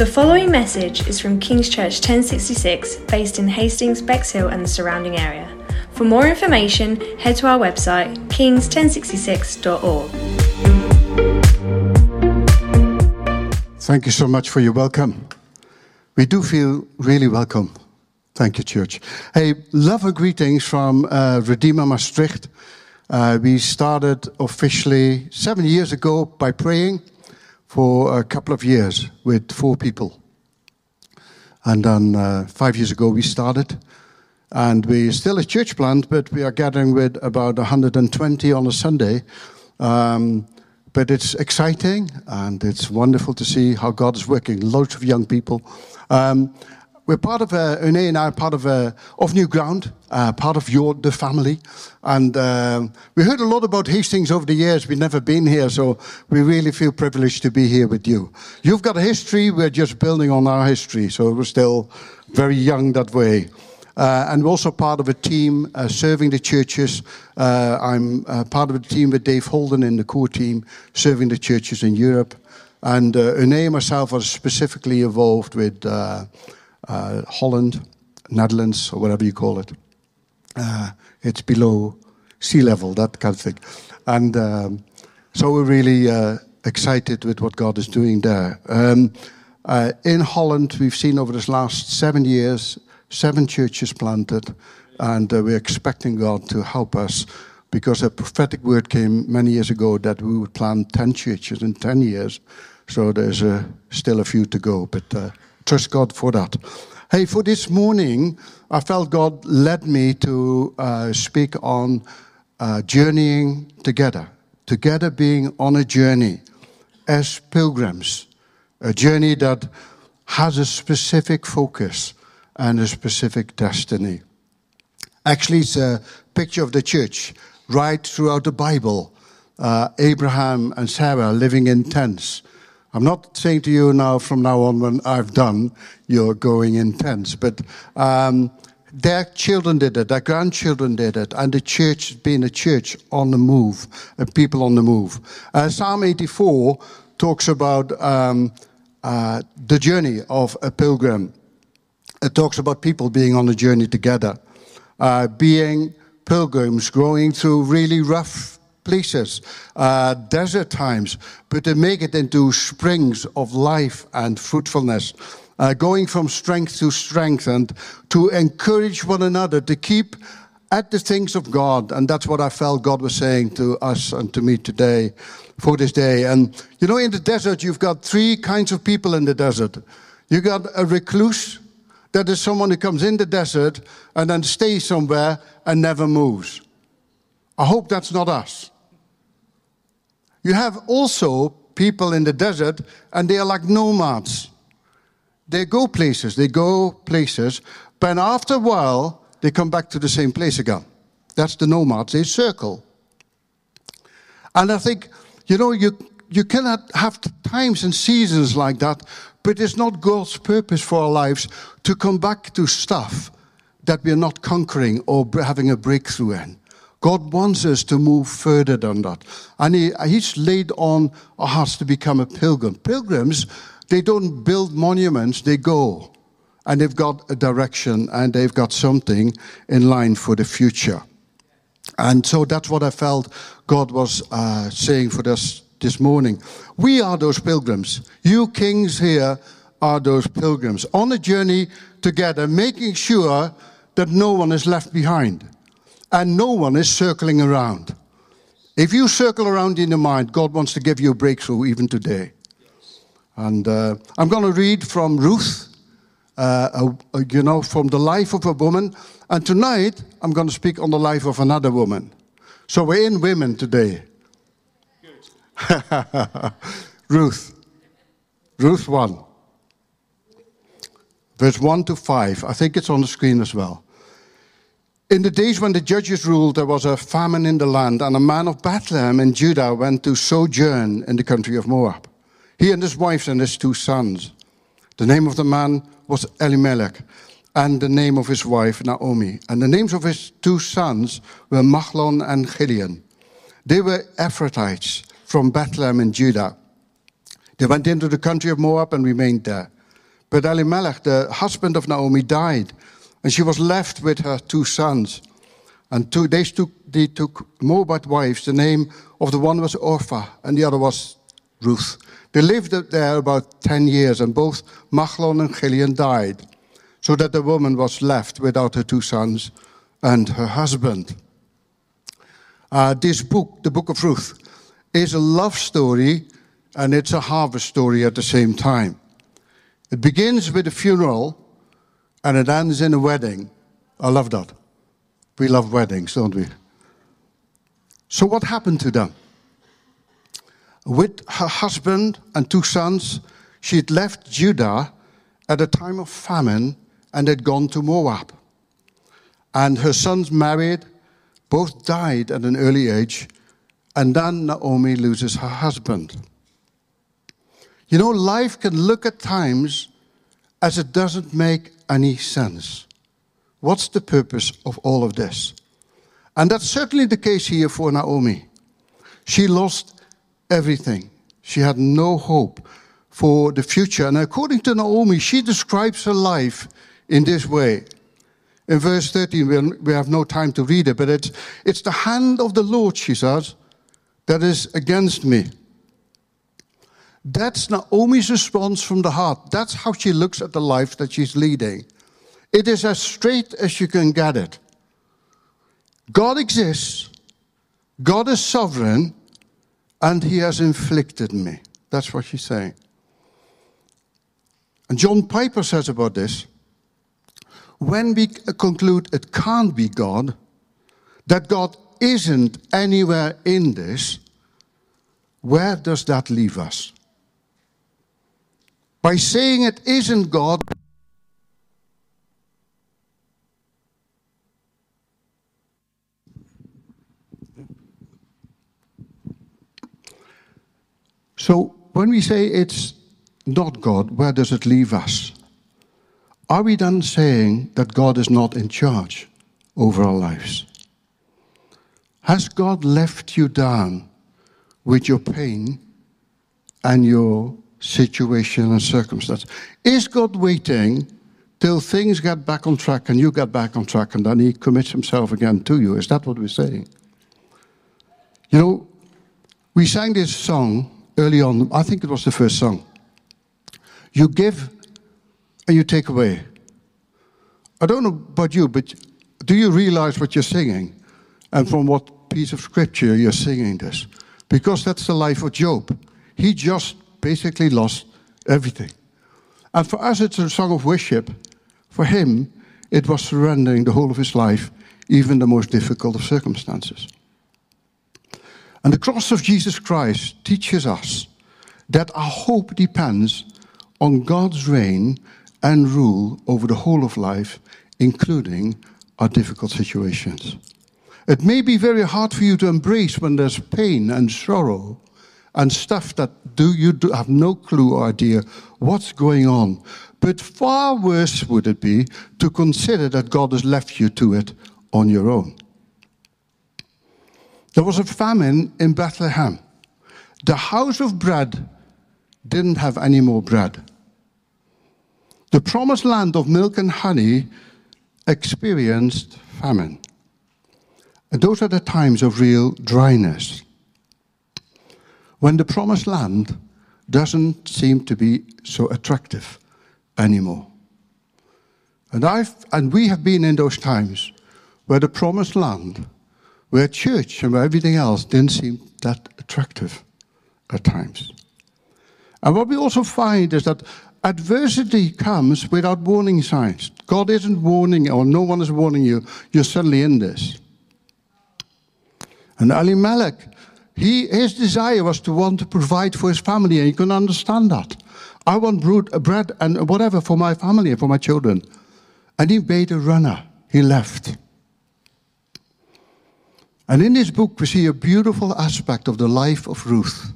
The following message is from King's Church 1066, based in Hastings, Bexhill, and the surrounding area. For more information, head to our website, kings1066.org. Thank you so much for your welcome. We do feel really welcome. Thank you, church. Hey, love and greetings from uh, Redeemer Maastricht. Uh, we started officially seven years ago by praying for a couple of years with four people. And then uh, five years ago we started. And we're still a church plant, but we are gathering with about 120 on a Sunday. Um, but it's exciting and it's wonderful to see how God is working. Loads of young people. Um, we're part of uh, Une and I are part of uh, of New Ground, uh, part of your the family, and um, we heard a lot about Hastings over the years. We've never been here, so we really feel privileged to be here with you. You've got a history. We're just building on our history, so we're still very young that way. Uh, and we're also part of a team uh, serving the churches. Uh, I'm uh, part of a team with Dave Holden in the core team, serving the churches in Europe. And uh, Une and myself are specifically involved with uh, Holland, Netherlands, or whatever you call it. Uh, it's below sea level, that kind of thing. And um, so we're really uh, excited with what God is doing there. Um, uh, in Holland, we've seen over this last seven years, seven churches planted, and uh, we're expecting God to help us because a prophetic word came many years ago that we would plant 10 churches in 10 years. So there's uh, still a few to go, but uh, trust God for that. Hey, for this morning, I felt God led me to uh, speak on uh, journeying together, together being on a journey as pilgrims, a journey that has a specific focus and a specific destiny. Actually, it's a picture of the church right throughout the Bible. Uh, Abraham and Sarah living in tents. I'm not saying to you now, from now on, when I've done, you're going in tents, but um, their children did it, their grandchildren did it, and the church being a church on the move, a people on the move. Uh, Psalm 84 talks about um, uh, the journey of a pilgrim. It talks about people being on a journey together, uh, being pilgrims, going through really rough places, uh, desert times, but to make it into springs of life and fruitfulness. Uh, going from strength to strength and to encourage one another to keep at the things of God. And that's what I felt God was saying to us and to me today for this day. And you know, in the desert, you've got three kinds of people in the desert. You got a recluse, that is someone who comes in the desert and then stays somewhere and never moves. I hope that's not us. You have also people in the desert, and they are like nomads. They go places, they go places, but after a while, they come back to the same place again. That's the nomads, they circle. And I think, you know, you, you cannot have times and seasons like that, but it's not God's purpose for our lives to come back to stuff that we're not conquering or having a breakthrough in. God wants us to move further than that. And he, He's laid on our hearts to become a pilgrim. Pilgrims, they don't build monuments, they go. And they've got a direction and they've got something in line for the future. And so that's what I felt God was uh, saying for us this morning. We are those pilgrims. You kings here are those pilgrims on a journey together, making sure that no one is left behind and no one is circling around. If you circle around in your mind, God wants to give you a breakthrough even today. And uh, I'm going to read from Ruth, uh, you know, from the life of a woman. And tonight, I'm going to speak on the life of another woman. So we're in women today. Ruth. Ruth 1. Verse 1 to 5. I think it's on the screen as well. In the days when the judges ruled, there was a famine in the land, and a man of Bethlehem in Judah went to sojourn in the country of Moab. He and his wife and his two sons. The name of the man was Elimelech, and the name of his wife Naomi. And the names of his two sons were Mahlon and Chilion. They were Ephrathites from Bethlehem in Judah. They went into the country of Moab and remained there. But Elimelech, the husband of Naomi, died, and she was left with her two sons. And two, they, took, they took Moabite wives. The name of the one was Orpah, and the other was Ruth. They lived there about 10 years, and both Mahlon and Chilion died, so that the woman was left without her two sons and her husband. Uh, this book, the book of Ruth, is a love story and it's a harvest story at the same time. It begins with a funeral and it ends in a wedding. I love that. We love weddings, don't we? So, what happened to them? With her husband and two sons, she had left Judah at a time of famine and had gone to Moab. And her sons married, both died at an early age, and then Naomi loses her husband. You know, life can look at times as it doesn't make any sense. What's the purpose of all of this? And that's certainly the case here for Naomi. She lost everything, she had no hope for the future. And according to Naomi, she describes her life in this way. In verse 13, we have no time to read it, but it's, it's the hand of the Lord, she says, that is against me. That's Naomi's response from the heart. That's how she looks at the life that she's leading. It is as straight as you can get it. God exists, God is sovereign, and He has inflicted me. That's what she's saying. And John Piper says about this when we conclude it can't be God, that God isn't anywhere in this, where does that leave us? By saying it isn't God, So when we say it's not God, where does it leave us? Are we then saying that God is not in charge over our lives? Has God left you down with your pain and your situation and circumstance? Is God waiting till things get back on track and you get back on track and then he commits himself again to you? Is that what we're saying? You know, we sang this song early on, I think it was the first song. You give and you take away. I don't know about you, but do you realize what you're singing and from what piece of scripture you're singing this? Because that's the life of Job. He just basically lost everything. And for us, it's a song of worship. For him, it was surrendering the whole of his life, even the most difficult of circumstances. And the cross of Jesus Christ teaches us that our hope depends on God's reign and rule over the whole of life, including our difficult situations. It may be very hard for you to embrace when there's pain and sorrow and stuff that do you do have no clue or idea what's going on. But far worse would it be to consider that God has left you to it on your own. There was a famine in Bethlehem. The house of bread didn't have any more bread. The promised land of milk and honey experienced famine. And those are the times of real dryness. When the promised land doesn't seem to be so attractive anymore. And, I've, and we have been in those times where the promised land, where church and where everything else didn't seem that attractive at times. And what we also find is that adversity comes without warning signs. God isn't warning, or no one is warning you, you're suddenly in this. And Ali Elimelech, he, his desire was to want to provide for his family, and you can understand that. I want uh, bread and whatever for my family and for my children. And he made a runner. He left. And in this book, we see a beautiful aspect of the life of Ruth.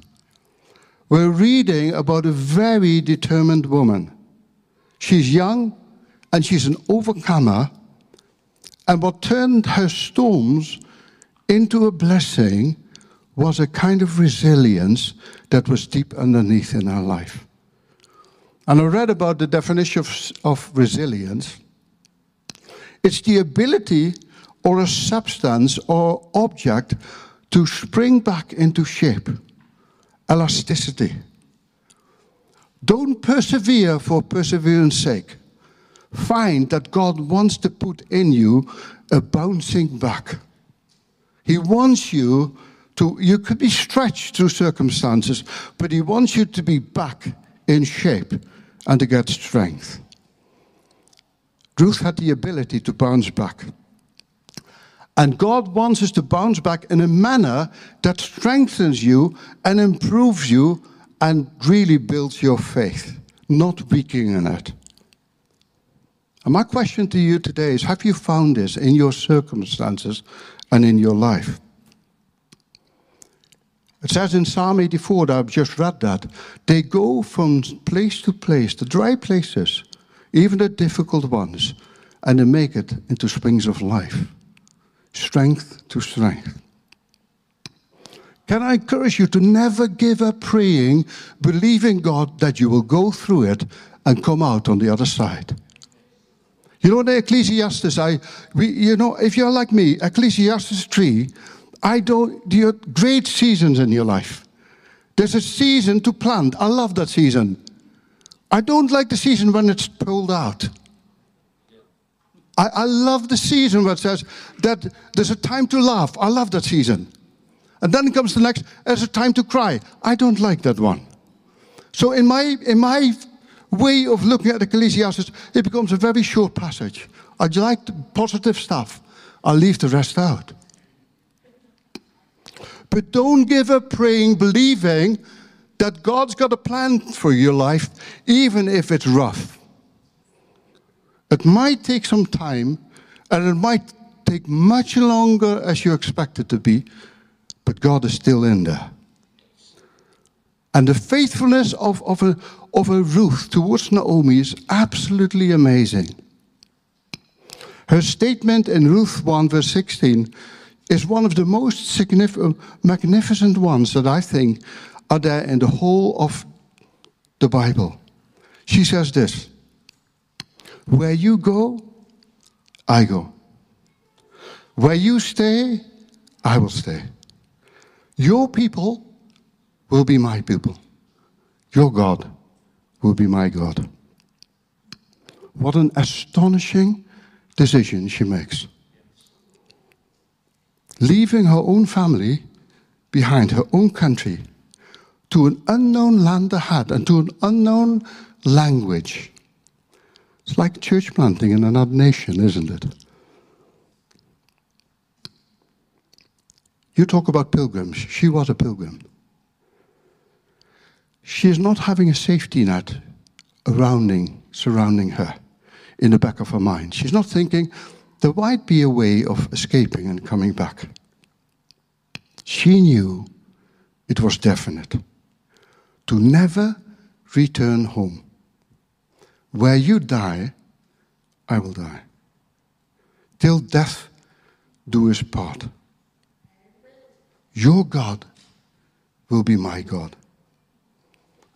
We're reading about a very determined woman. She's young and she's an overcomer. And what turned her storms into a blessing was a kind of resilience that was deep underneath in her life. And I read about the definition of, of resilience. It's the ability or a substance or object to spring back into shape, elasticity. Don't persevere for perseverance sake. Find that God wants to put in you a bouncing back. He wants you to, you could be stretched through circumstances, but He wants you to be back in shape and to get strength. Ruth had the ability to bounce back. And God wants us to bounce back in a manner that strengthens you and improves you and really builds your faith, not weakening it. And my question to you today is Have you found this in your circumstances and in your life? It says in Psalm 84 that I've just read that they go from place to place, the dry places, even the difficult ones, and they make it into springs of life, strength to strength. Can I encourage you to never give up praying, believing God that you will go through it and come out on the other side? You know, the Ecclesiastes, I, we, you know, if you're like me, Ecclesiastes 3, I don't, you great seasons in your life. There's a season to plant. I love that season. I don't like the season when it's pulled out. I, I love the season where it says that there's a time to laugh. I love that season. And then comes the next, there's a time to cry. I don't like that one. So in my, in my way of looking at Ecclesiastes, it becomes a very short passage. I like the positive stuff. I'll leave the rest out. But don't give up praying, believing that God's got a plan for your life, even if it's rough. It might take some time, and it might take much longer as you expect it to be, but God is still in there. And the faithfulness of, of, a, of a Ruth towards Naomi is absolutely amazing. Her statement in Ruth 1, verse 16, is one of the most significant, magnificent ones that I think are there in the whole of the Bible. She says this Where you go, I go. Where you stay, I will stay. Your people will be my people. Your God will be my God. What an astonishing decision she makes. Leaving her own family behind, her own country, to an unknown land ahead and to an unknown language. It's like church planting in another nation, isn't it? You talk about pilgrims. She was a pilgrim. She is not having a safety net surrounding, surrounding her in the back of her mind. She's not thinking, there might be a way of escaping and coming back. She knew it was definite to never return home. Where you die, I will die. Till death do us part. Your God will be my God.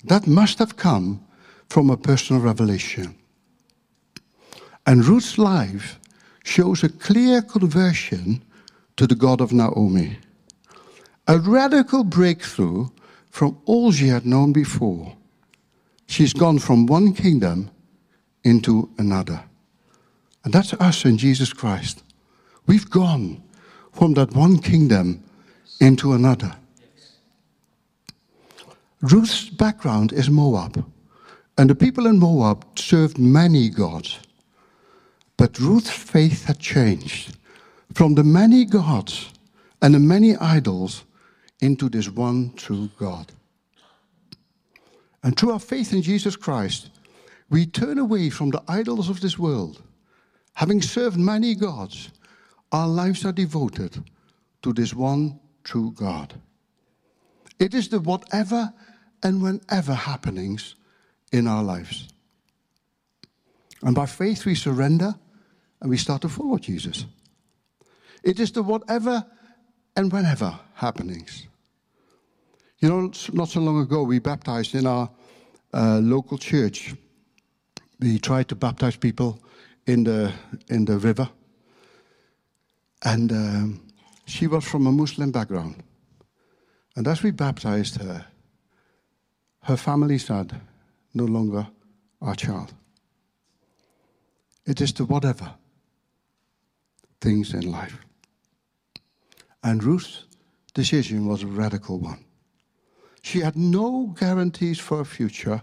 That must have come from a personal revelation. And Ruth's life shows a clear conversion to the God of Naomi. A radical breakthrough from all she had known before. She's gone from one kingdom into another. And that's us in Jesus Christ. We've gone from that one kingdom into another. Ruth's background is Moab, and the people in Moab served many gods. But Ruth's faith had changed from the many gods and the many idols into this one true God. And through our faith in Jesus Christ, we turn away from the idols of this world. Having served many gods, our lives are devoted to this one true God. It is the whatever and whenever happenings in our lives. And by faith, we surrender and we start to follow Jesus. It is the whatever and whenever happenings. You know, not so long ago, we baptized in our uh, local church. We tried to baptize people in the, in the river. And um, she was from a Muslim background. And as we baptized her, her family said, No longer our child. It is the whatever things in life. And Ruth's decision was a radical one. She had no guarantees for a future,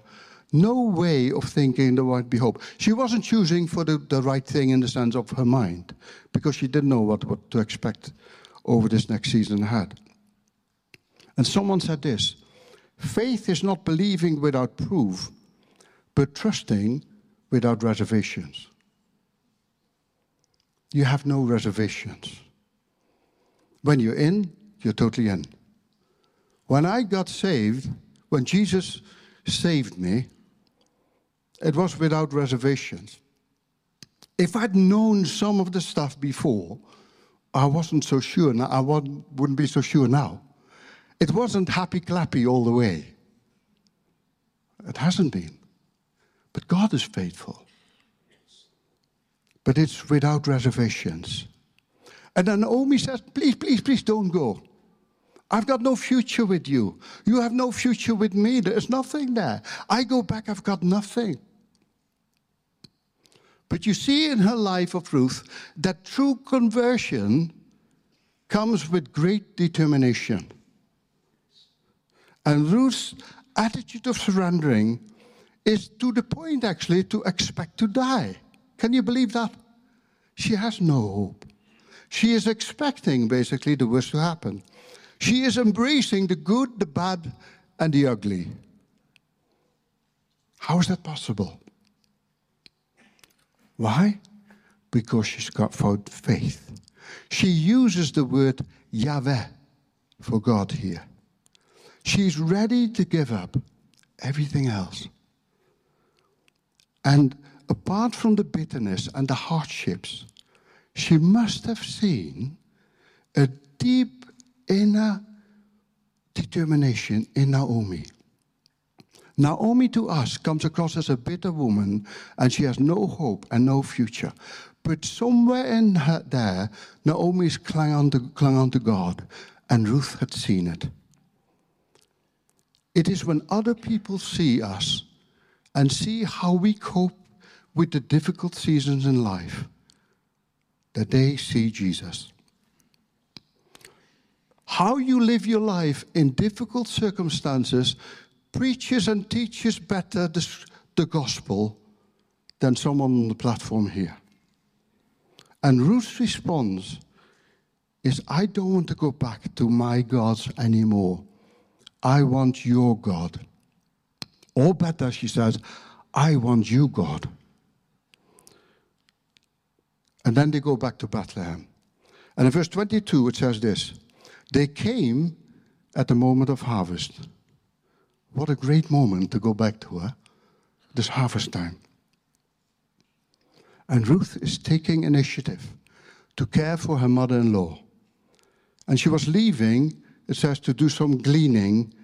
no way of thinking there might be hope. She wasn't choosing for the, the right thing in the sense of her mind, because she didn't know what, what to expect over this next season ahead. And someone said this faith is not believing without proof, but trusting without reservations. You have no reservations. When you're in, you're totally in. When I got saved, when Jesus saved me, it was without reservations. If I'd known some of the stuff before, I wasn't so sure. Now, I wouldn't be so sure now. It wasn't happy clappy all the way. It hasn't been. But God is faithful. But it's without reservations. And then Naomi says, Please, please, please don't go. I've got no future with you. You have no future with me. There's nothing there. I go back, I've got nothing. But you see in her life of Ruth that true conversion comes with great determination. And Ruth's attitude of surrendering is to the point, actually, to expect to die. Can you believe that? She has no hope. She is expecting, basically, the worst to happen. She is embracing the good, the bad, and the ugly. How is that possible? Why? Because she's got faith. She uses the word Yahweh for God here. She's ready to give up everything else. And apart from the bitterness and the hardships, she must have seen a deep inner determination in Naomi. Naomi to us comes across as a bitter woman and she has no hope and no future. But somewhere in her there, Naomi's clung on to, clung on to God and Ruth had seen it. It is when other people see us and see how we cope with the difficult seasons in life that they see Jesus. How you live your life in difficult circumstances preaches and teaches better the, the gospel than someone on the platform here. And Ruth's response is I don't want to go back to my gods anymore. I want your God. Or better, she says, I want you, God. And then they go back to Bethlehem. And in verse 22, it says this They came at the moment of harvest. What a great moment to go back to, huh? This harvest time. And Ruth is taking initiative to care for her mother in law. And she was leaving, it says, to do some gleaning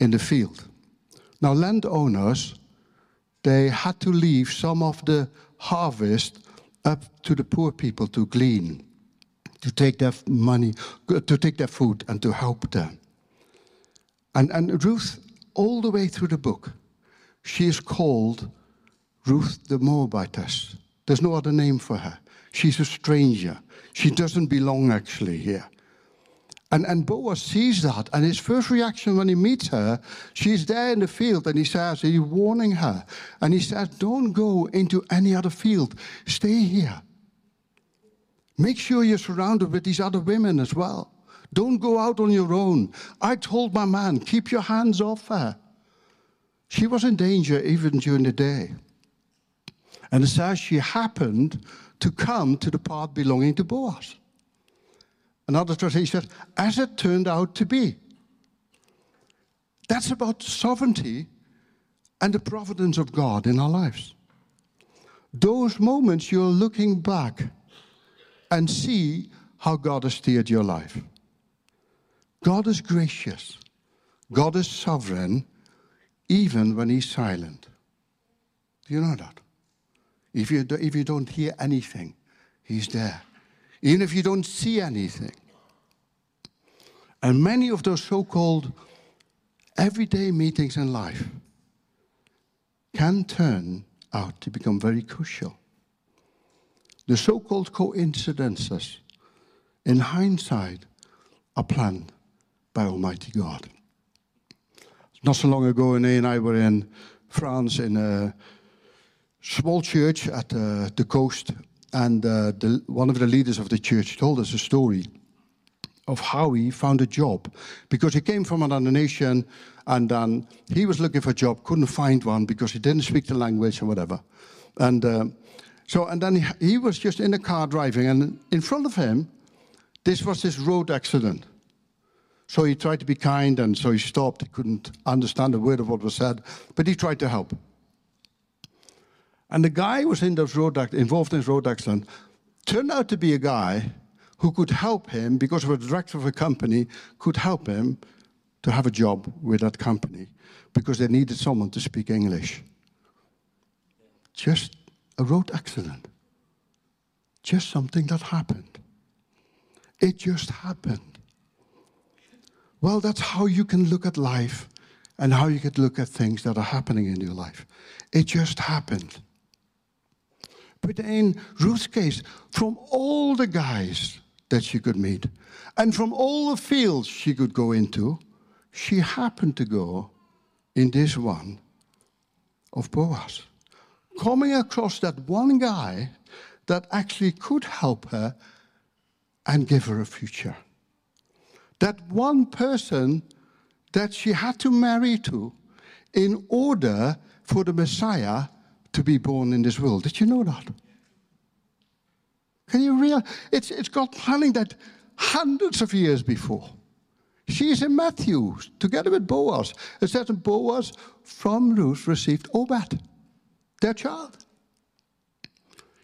in the field. Now, landowners, they had to leave some of the harvest up to the poor people to glean, to take their money, to take their food, and to help them. And, and Ruth, all the way through the book, she is called Ruth the Moabitess. There's no other name for her. She's a stranger. She doesn't belong actually here. And, and Boaz sees that, and his first reaction when he meets her, she's there in the field, and he says, He's warning her. And he says, Don't go into any other field, stay here. Make sure you're surrounded with these other women as well. Don't go out on your own. I told my man, keep your hands off her. She was in danger even during the day. And it says she happened to come to the part belonging to Boaz. Another translation says, as it turned out to be. That's about sovereignty and the providence of God in our lives. Those moments you're looking back and see how God has steered your life. God is gracious, God is sovereign, even when he's silent. Do you know that? If you, do, if you don't hear anything, he's there. Even if you don't see anything. And many of those so called everyday meetings in life can turn out to become very crucial. The so called coincidences, in hindsight, are planned by Almighty God. Not so long ago, Ine and I were in France in a small church at uh, the coast, and uh, the, one of the leaders of the church told us a story of how he found a job because he came from another nation and then he was looking for a job, couldn't find one because he didn't speak the language or whatever. And uh, so, and then he, he was just in the car driving, and in front of him, this was this road accident. So he tried to be kind, and so he stopped. He couldn't understand a word of what was said, but he tried to help. And the guy who was in this road involved in this road accident turned out to be a guy who could help him because of a director of a company could help him to have a job with that company because they needed someone to speak English. Just a road accident. Just something that happened. It just happened. Well, that's how you can look at life and how you can look at things that are happening in your life. It just happened. But in Ruth's case, from all the guys that she could meet and from all the fields she could go into, she happened to go in this one of Boaz. Coming across that one guy that actually could help her and give her a future. That one person that she had to marry to in order for the Messiah to be born in this world. Did you know that? Can you realize? It's, it's got planning that hundreds of years before. She is in Matthew together with Boaz. It says that Boaz from Ruth received Obed, their child.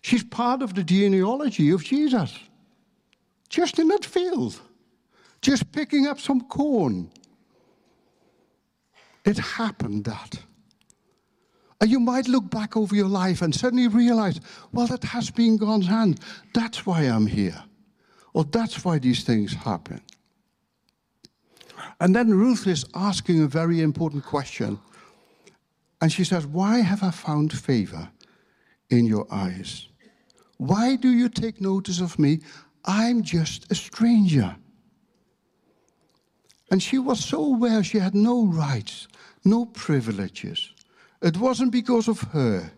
She's part of the genealogy of Jesus. Just in that field, just picking up some corn. It happened that. And you might look back over your life and suddenly realize, well, that has been God's hand. That's why I'm here. Or that's why these things happen. And then Ruth is asking a very important question. And she says, Why have I found favor in your eyes? Why do you take notice of me? I'm just a stranger. And she was so aware she had no rights, no privileges. It wasn't because of her.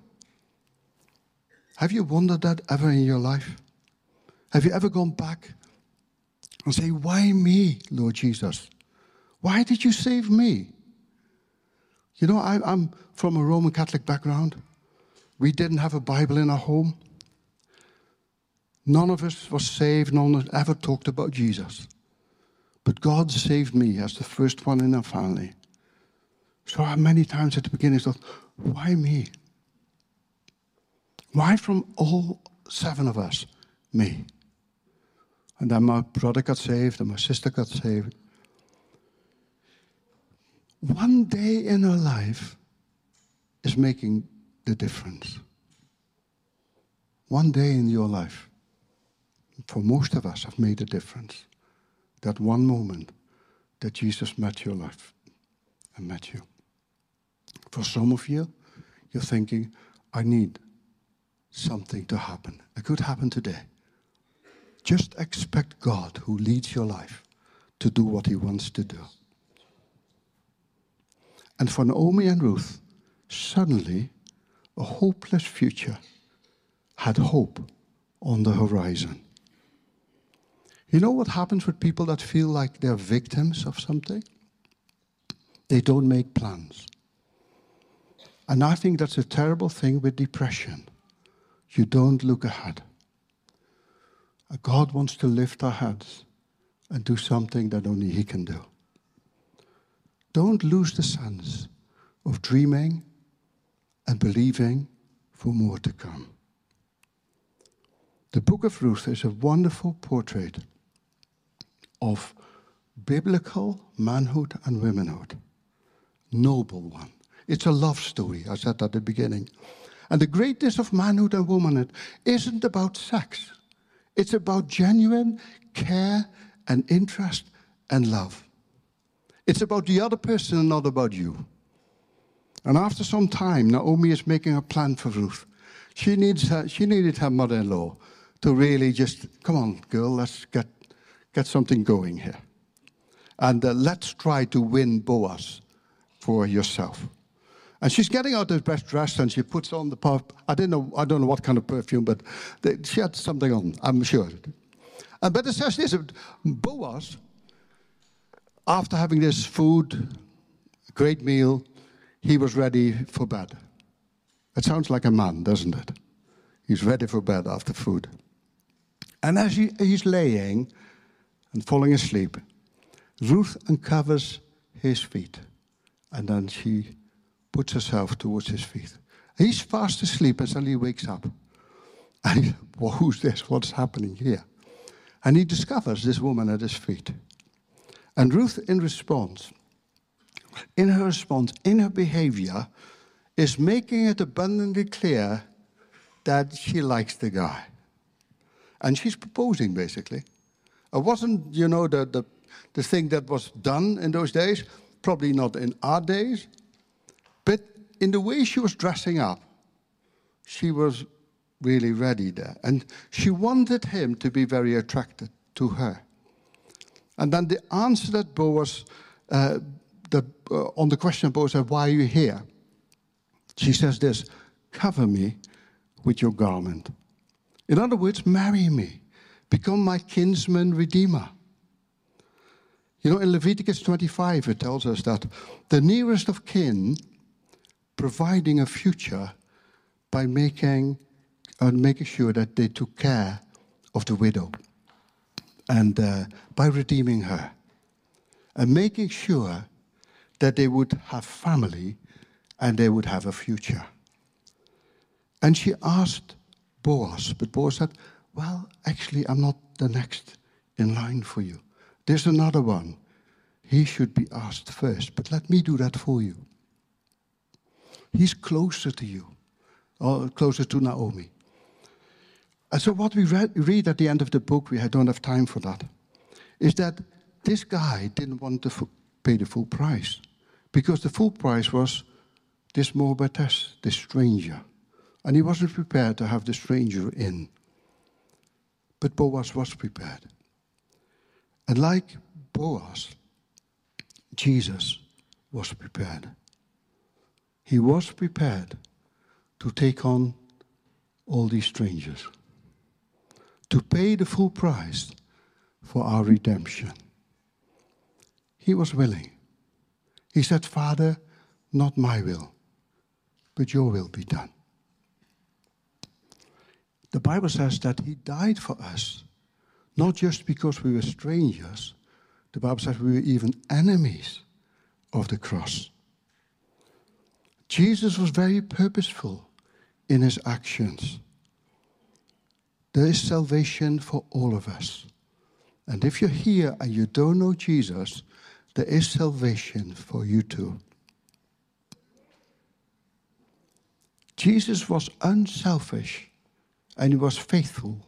Have you wondered that ever in your life? Have you ever gone back and say, Why me, Lord Jesus? Why did you save me? You know, I, am from a Roman Catholic background. We didn't have a Bible in our home. None of us was saved, none of us ever talked about Jesus. But God saved me as the first one in our family. So many times at the beginning I thought, why me? Why from all seven of us, me? And then my brother got saved and my sister got saved. One day in our life is making the difference. One day in your life, for most of us, have made a difference. That one moment that Jesus met your life and met you. For some of you, you're thinking, I need something to happen. It could happen today. Just expect God, who leads your life, to do what He wants to do. And for Naomi and Ruth, suddenly a hopeless future had hope on the horizon. You know what happens with people that feel like they're victims of something? They don't make plans. And I think that's a terrible thing with depression. You don't look ahead. Uh, God wants to lift our heads and do something that only He can do. Don't lose the sense of dreaming and believing for more to come. The book of Ruth is a wonderful portrait of biblical manhood and womanhood. Noble one. It's a love story, I said at the beginning. And the greatness of manhood and womanhood isn't about sex, it's about genuine care and interest and love. It's about the other person and not about you. And after some time, Naomi is making a plan for Ruth. She, needs her, she needed her mother in law to really just, come on, girl, let's get, get something going here. And uh, let's try to win Boaz for yourself. And she's getting out of best dress and she puts on the puff. I didn't know, I don't know what kind of perfume, but they, she had something on, I'm sure. And but it says this Boaz, after having this food, great meal, he was ready for bed. It sounds like a man, doesn't it? He's ready for bed after food. And as he, he's laying and falling asleep, Ruth uncovers his feet. And then she puts herself towards his feet. He's fast asleep suddenly he wakes up. And he, well, who's this? What's happening here? And he discovers this woman at his feet. And Ruth, in response, in her response, in her behavior, is making it abundantly clear that she likes the guy. And she's proposing, basically. It wasn't, you know, the, the, the thing that was done in those days, probably not in our days, but in the way she was dressing up, she was really ready there. And she wanted him to be very attracted to her. And then the answer that Boaz, uh, the, uh, on the question Boaz said, Why are you here? She says this Cover me with your garment. In other words, marry me, become my kinsman redeemer. You know, in Leviticus 25, it tells us that the nearest of kin providing a future by making and making sure that they took care of the widow and uh, by redeeming her and making sure that they would have family and they would have a future. And she asked Boaz, but Boaz said, Well, actually, I'm not the next in line for you. There's another one. He should be asked first, but let me do that for you. He's closer to you, or closer to Naomi. And so, what we read, read, at the end of the book, we don't have time for that, is that this guy didn't want to pay the full price because the full price was this Moabitess, this stranger. And he wasn't prepared to have the stranger in. But Boaz was prepared. And like Boaz, Jesus was prepared. He was prepared to take on all these strangers to pay the full price for our redemption. He was willing. He said, Father, not my will, but your will be done. The Bible says that he died for us, not just because we were strangers, the Bible says we were even enemies of the cross. Jesus was very purposeful in his actions. There is salvation for all of us. And if you're here and you don't know Jesus, there is salvation for you too. Jesus was unselfish and he was faithful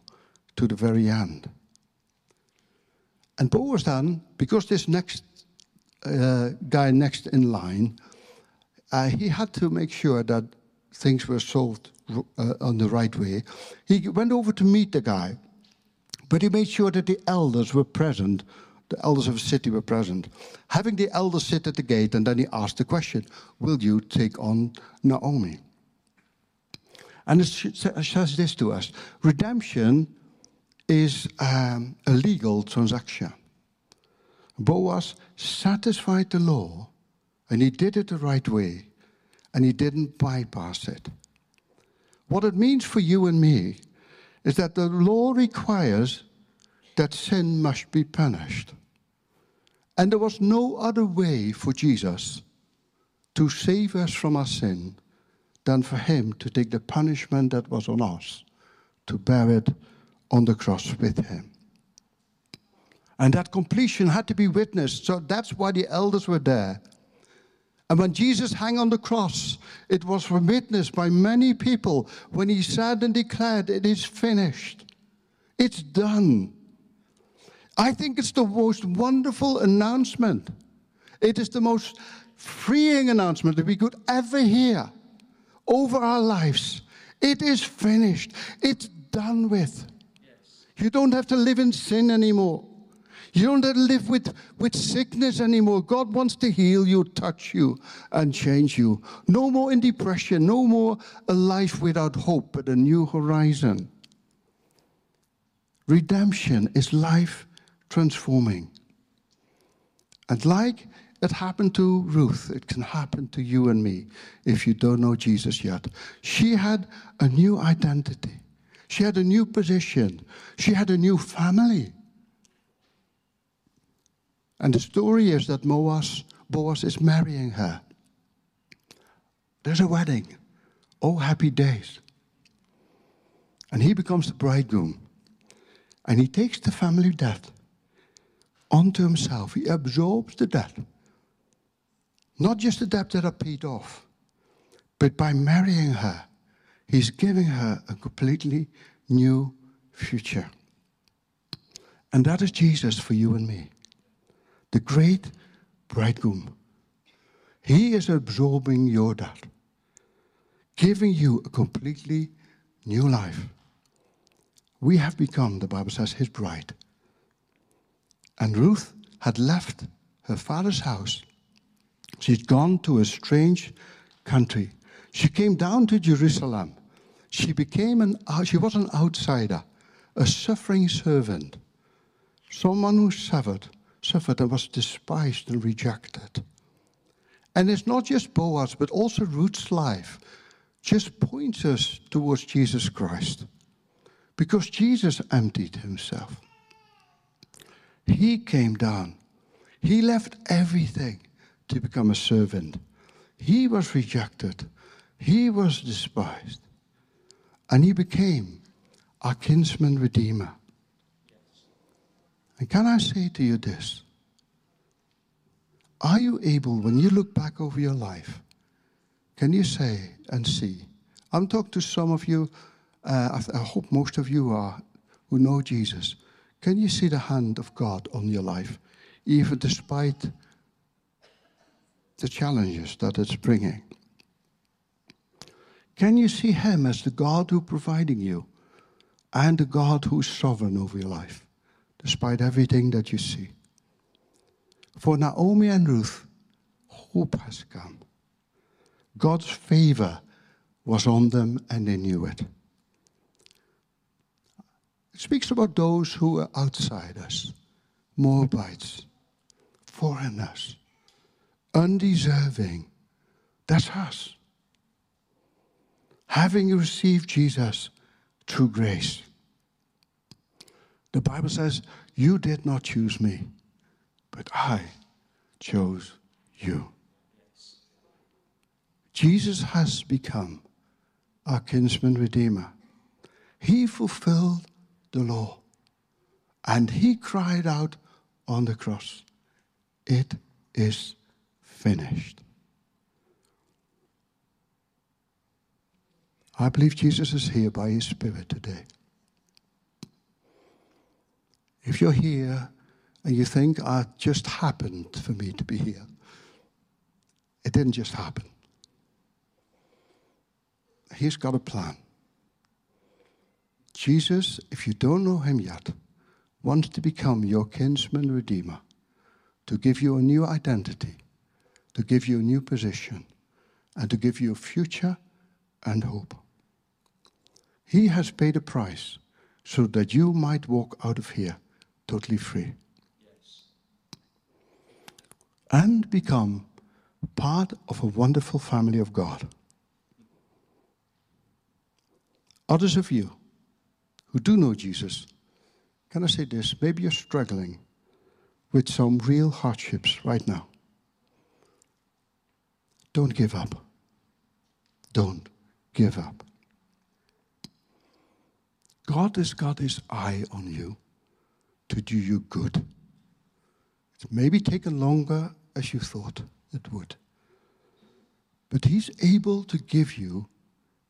to the very end. And Boaz then, because this next uh, guy next in line, he had to make sure that things were solved uh, on the right way. He went over to meet the guy, but he made sure that the elders were present. The elders of the city were present. Having the elders sit at the gate, and then he asked the question Will you take on Naomi? And it says this to us redemption is um, a legal transaction. Boaz satisfied the law, and he did it the right way, and he didn't bypass it. What it means for you and me is that the law requires that sin must be punished. And there was no other way for Jesus to save us from our sin than for him to take the punishment that was on us, to bear it on the cross with him. And that completion had to be witnessed, so that's why the elders were there. And when Jesus hung on the cross, it was witnessed by many people when he said and declared, It is finished. It's done. I think it's the most wonderful announcement. It is the most freeing announcement that we could ever hear over our lives. It is finished. It's done with. Yes. You don't have to live in sin anymore. You don't have to live with, with sickness anymore. God wants to heal you, touch you, and change you. No more in depression, no more a life without hope, but a new horizon. Redemption is life transforming. And like it happened to Ruth, it can happen to you and me if you don't know Jesus yet. She had a new identity, she had a new position, she had a new family. And the story is that Boaz, Boaz is marrying her. There's a wedding. Oh, happy days. And he becomes the bridegroom. And he takes the family debt onto himself. He absorbs the debt. Not just the debt that are paid off, but by marrying her, he's giving her a completely new future. And that is Jesus for you and me the great bridegroom. He is absorbing your debt, giving you a completely new life. We have become, the Bible says, his bride. And Ruth had left her father's house. She'd gone to a strange country. She came down to Jerusalem. She became an uh, she was an outsider, a suffering servant, someone who suffered suffered and was despised and rejected. And it's not just Boaz, but also Ruth's life just points us towards Jesus Christ. Because Jesus emptied himself. He came down. He left everything to become a servant. He was rejected. He was despised. And he became our kinsman redeemer. And can I say to you this? Are you able, when you look back over your life, can you say and see? I'm talking to some of you, uh, I hope most of you are, who know Jesus. Can you see the hand of God on your life, even despite the challenges that it's bringing? Can you see Him as the God who's providing you and the God who's sovereign over your life? Despite everything that you see. For Naomi and Ruth, hope has come. God's favor was on them and they knew it. It speaks about those who are outsiders, Moabites, foreigners, undeserving. That's us. Having received Jesus through grace. The Bible says, You did not choose me, but I chose you. Jesus has become our kinsman redeemer. He fulfilled the law. And he cried out on the cross, It is finished. I believe Jesus is here by his Spirit today. If you're here and you think, ah, it just happened for me to be here, it didn't just happen. He's got a plan. Jesus, if you don't know him yet, wants to become your kinsman redeemer, to give you a new identity, to give you a new position, and to give you a future and hope. He has paid a price so that you might walk out of here totally free. Yes. And become part of a wonderful family of God. Others of you who do know Jesus, can I say this? Maybe you're struggling with some real hardships right now. Don't give up. Don't give up. God has got his eye on you to do you good. It's maybe taken longer as you thought it would. but He's able to give you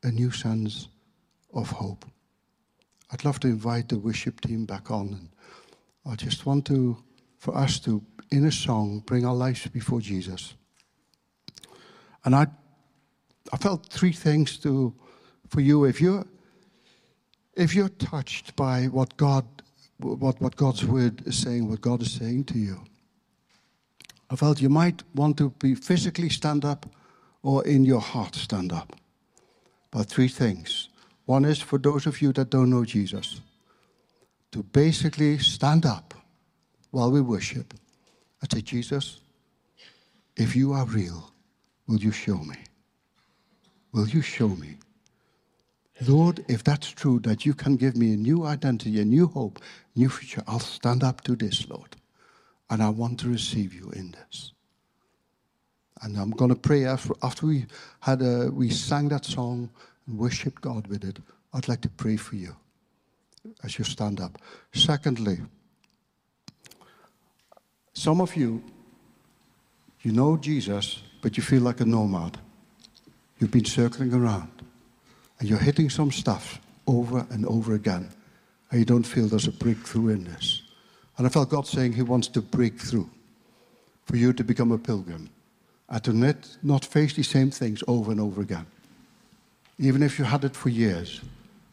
a new sense of hope. I'd love to invite the worship team back on, and I just want to, for us to, in a song, bring our lives before Jesus. And I, I felt three things to, for you. If you're, if you're touched by what God, what, what God's word is saying, what God is saying to you, I felt you might want to be physically stand up or in your heart stand up. But three things. One is for those of you that don't know Jesus, to basically stand up while we worship and say, Jesus, if you are real, will you show me? Will you show me? Lord, if that's true, that you can give me a new identity, a new hope, new future, I'll stand up to this, Lord. And I want to receive you in this. And I'm going to pray after, after we had a, we sang that song and worshiped God with it. I'd like to pray for you as you stand up. Secondly, some of you, you know Jesus, but you feel like a nomad. You've been circling around and you're hitting some stuff over and over again, and you don't feel there's a breakthrough in this. And I felt God saying He wants to break through for you to become a pilgrim and to not, not face the same things over and over again. Even if you had it for years,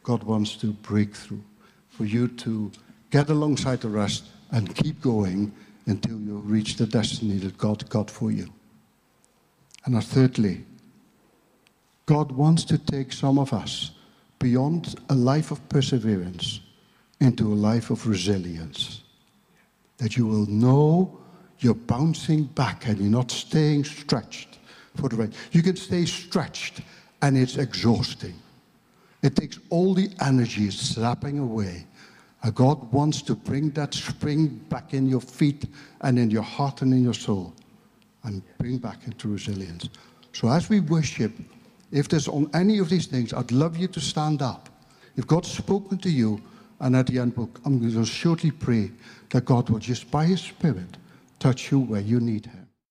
God wants to break through for you to get alongside the rest and keep going until you reach the destiny that God got for you. And thirdly, God wants to take some of us beyond a life of perseverance into a life of resilience that you will know you're bouncing back and you're not staying stretched for the race. You can stay stretched and it's exhausting. It takes all the energy slapping away. And God wants to bring that spring back in your feet and in your heart and in your soul and bring back into resilience. So as we worship, if there's on any of these things, I'd love you to stand up. If God's spoken to you, and at the end, I'm going to shortly pray that God will just, by His Spirit, touch you where you need Him.